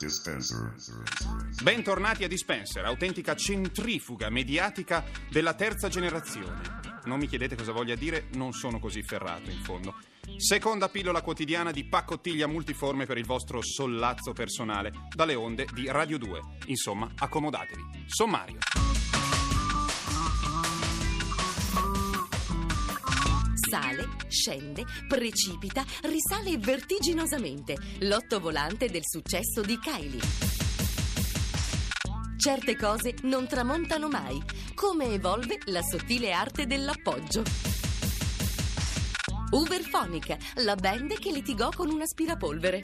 Dispenser. Bentornati a Dispenser, autentica centrifuga mediatica della terza generazione. Non mi chiedete cosa voglia dire, non sono così ferrato in fondo. Seconda pillola quotidiana di pacottiglia multiforme per il vostro sollazzo personale, dalle onde di Radio 2. Insomma, accomodatevi. Sommario. Sale, scende, precipita, risale vertiginosamente. L'otto volante del successo di Kylie. Certe cose non tramontano mai. Come evolve la sottile arte dell'appoggio. Uberphonic, la band che litigò con un aspirapolvere.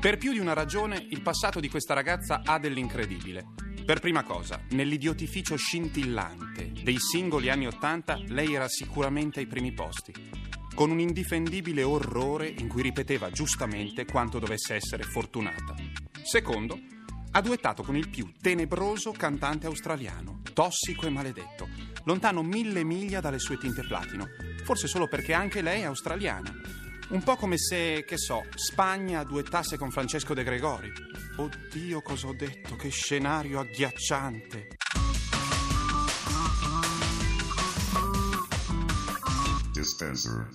Per più di una ragione, il passato di questa ragazza ha dell'incredibile. Per prima cosa, nell'idiotificio scintillante dei singoli anni Ottanta, lei era sicuramente ai primi posti, con un indifendibile orrore in cui ripeteva giustamente quanto dovesse essere fortunata. Secondo, ha duettato con il più tenebroso cantante australiano, tossico e maledetto, lontano mille miglia dalle sue tinte platino, forse solo perché anche lei è australiana. Un po' come se, che so, Spagna duettasse con Francesco De Gregori. Oddio, cosa ho detto? Che scenario agghiacciante! Dispenser.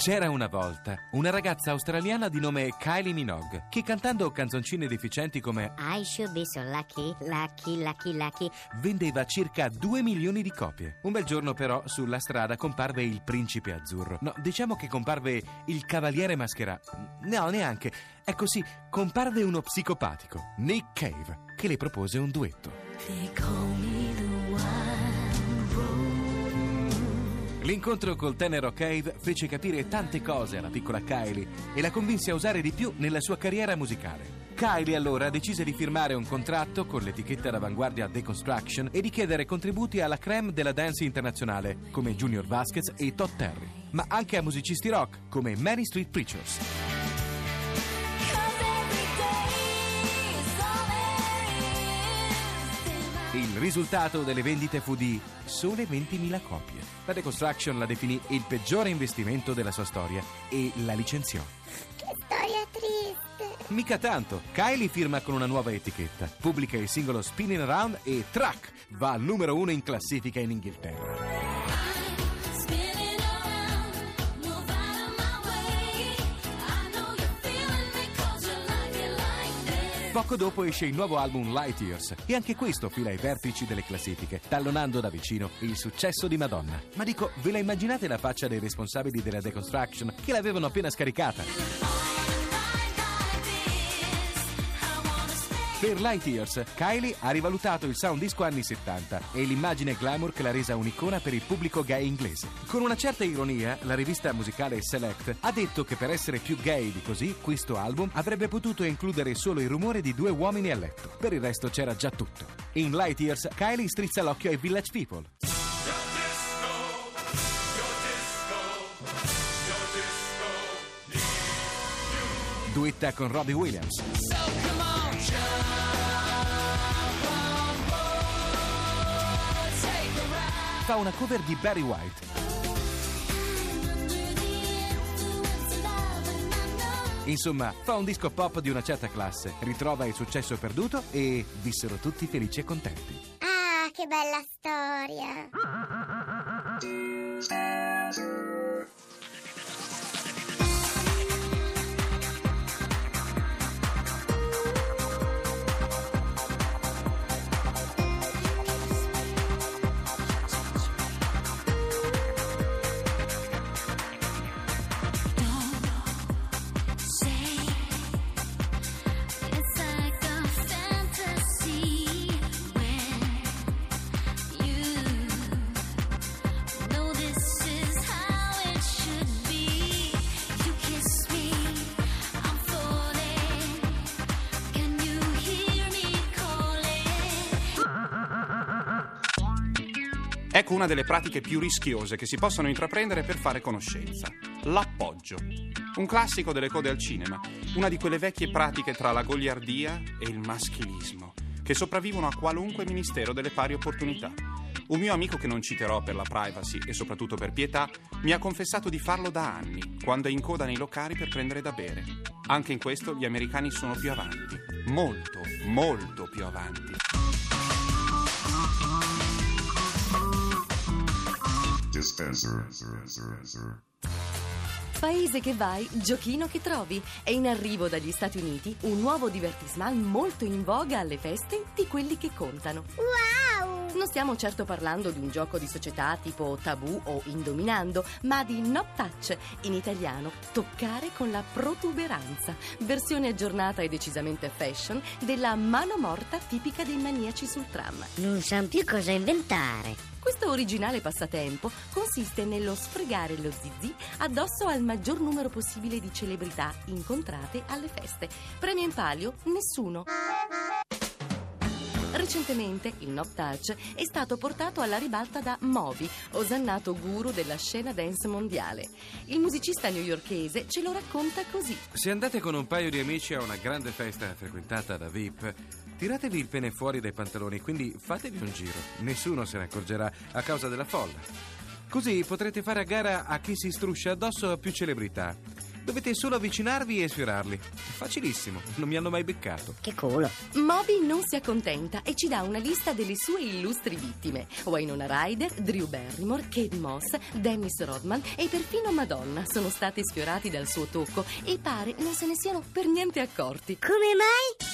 C'era una volta una ragazza australiana di nome Kylie Minogue che cantando canzoncine deficienti come I should be so lucky, lucky, lucky, lucky. vendeva circa 2 milioni di copie. Un bel giorno però sulla strada comparve il principe azzurro. No, diciamo che comparve il cavaliere mascherato. No, neanche. È così, comparve uno psicopatico, Nick Cave, che le propose un duetto. L'incontro col tenero Cave fece capire tante cose alla piccola Kylie e la convinse a usare di più nella sua carriera musicale. Kylie allora decise di firmare un contratto con l'etichetta d'avanguardia Deconstruction e di chiedere contributi alla creme della dance internazionale come Junior Vasquez e Todd Terry, ma anche a musicisti rock come Many Street Preachers. Risultato delle vendite fu di sole 20.000 copie. La Deconstruction la definì il peggiore investimento della sua storia e la licenziò. Che storia triste. Mica tanto. Kylie firma con una nuova etichetta, pubblica il singolo Spinning Around e track va al numero uno in classifica in Inghilterra. Poco dopo esce il nuovo album Light Years e anche questo fila ai vertici delle classifiche, tallonando da vicino il successo di Madonna. Ma dico, ve la immaginate la faccia dei responsabili della Deconstruction che l'avevano appena scaricata? Per Light Years, Kylie ha rivalutato il sound disco anni 70 e l'immagine glamour che l'ha resa un'icona per il pubblico gay inglese. Con una certa ironia, la rivista musicale Select ha detto che per essere più gay di così, questo album avrebbe potuto includere solo il rumore di due uomini a letto. Per il resto c'era già tutto. In Light Years, Kylie strizza l'occhio ai Village People. Duetta con Robbie Williams. Fa una cover di Barry White. Insomma, fa un disco pop di una certa classe, ritrova il successo perduto e vissero tutti felici e contenti. Ah, che bella storia. Ecco una delle pratiche più rischiose che si possono intraprendere per fare conoscenza. L'appoggio. Un classico delle code al cinema, una di quelle vecchie pratiche tra la goliardia e il maschilismo, che sopravvivono a qualunque ministero delle pari opportunità. Un mio amico che non citerò per la privacy e soprattutto per pietà, mi ha confessato di farlo da anni, quando è in coda nei locali per prendere da bere. Anche in questo gli americani sono più avanti, molto, molto più avanti. Dispenser. Paese che vai, giochino che trovi. È in arrivo dagli Stati Uniti un nuovo divertissement molto in voga alle feste di quelli che contano. Wow! Non stiamo certo parlando di un gioco di società tipo tabù o indominando, ma di no touch, in italiano toccare con la protuberanza, versione aggiornata e decisamente fashion della mano morta tipica dei maniaci sul tram. Non sanno più cosa inventare. Questo originale passatempo consiste nello sfregare lo zizi addosso al maggior numero possibile di celebrità incontrate alle feste. Premio in palio? Nessuno. Recentemente il Knob Touch è stato portato alla ribalta da Moby, osannato guru della scena dance mondiale. Il musicista newyorkese ce lo racconta così. Se andate con un paio di amici a una grande festa frequentata da VIP, tiratevi il pene fuori dai pantaloni, quindi fatevi un giro. Nessuno se ne accorgerà a causa della folla. Così potrete fare a gara a chi si struscia addosso a più celebrità. Dovete solo avvicinarvi e sfiorarli. Facilissimo, non mi hanno mai beccato. Che culo. Moby non si accontenta e ci dà una lista delle sue illustri vittime. Winona Ryder, Drew Barrymore, Kate Moss, Dennis Rodman e perfino Madonna sono stati sfiorati dal suo tocco e pare non se ne siano per niente accorti. Come mai?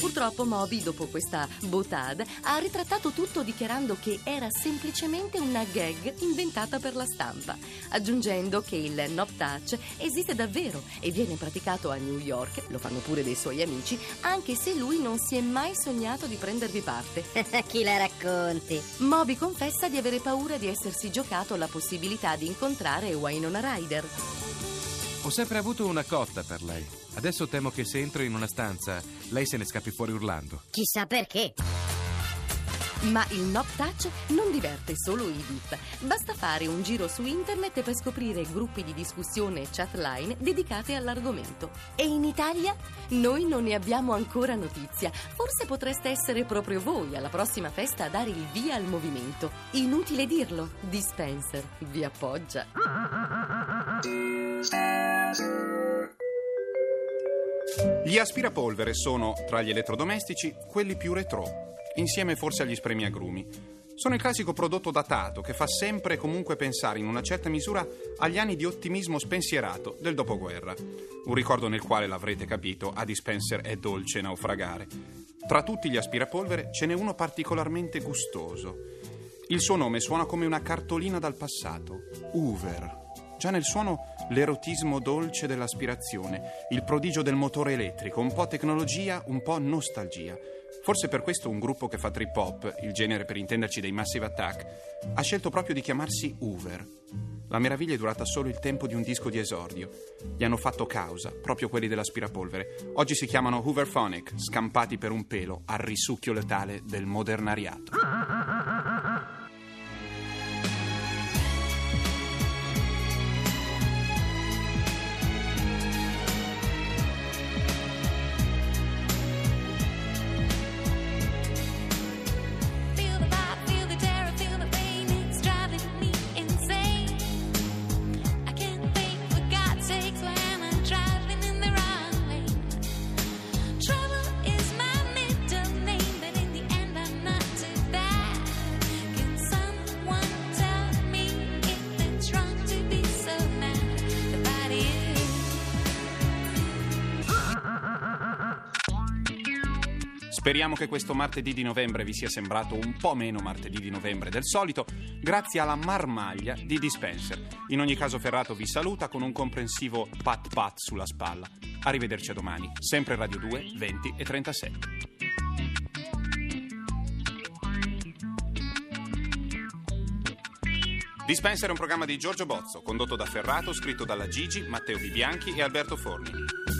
Purtroppo Moby, dopo questa botade, ha ritrattato tutto dichiarando che era semplicemente una gag inventata per la stampa, aggiungendo che il knob touch esiste davvero e viene praticato a New York, lo fanno pure dei suoi amici, anche se lui non si è mai sognato di prendervi parte. Chi la racconti? Moby confessa di avere paura di essersi giocato la possibilità di incontrare Winona Ryder. Ho sempre avuto una cotta per lei. Adesso temo che se entro in una stanza, lei se ne scappi fuori urlando. Chissà perché. Ma il Knob Touch non diverte solo i VIP. Basta fare un giro su internet per scoprire gruppi di discussione e chatline dedicate all'argomento. E in Italia? Noi non ne abbiamo ancora notizia. Forse potreste essere proprio voi alla prossima festa a dare il via al movimento. Inutile dirlo, Dispenser vi appoggia. Gli aspirapolvere sono, tra gli elettrodomestici, quelli più retro, insieme forse agli spremiagrumi. Sono il classico prodotto datato che fa sempre e comunque pensare in una certa misura agli anni di ottimismo spensierato del dopoguerra. Un ricordo nel quale, l'avrete capito, a dispenser è dolce naufragare. Tra tutti gli aspirapolvere ce n'è uno particolarmente gustoso. Il suo nome suona come una cartolina dal passato, Hoover. Già nel suono l'erotismo dolce dell'aspirazione, il prodigio del motore elettrico, un po' tecnologia, un po' nostalgia. Forse per questo un gruppo che fa trip hop, il genere per intenderci dei Massive Attack, ha scelto proprio di chiamarsi Hoover. La meraviglia è durata solo il tempo di un disco di esordio. Gli hanno fatto causa, proprio quelli dell'aspirapolvere. Oggi si chiamano Hooverphonic, scampati per un pelo al risucchio letale del modernariato. Speriamo che questo martedì di novembre vi sia sembrato un po' meno martedì di novembre del solito, grazie alla marmaglia di Dispenser. In ogni caso Ferrato vi saluta con un comprensivo pat pat sulla spalla. Arrivederci a domani, sempre Radio 2, 20 e 37. Dispenser è un programma di Giorgio Bozzo, condotto da Ferrato, scritto dalla Gigi, Matteo Bibianchi e Alberto Forni.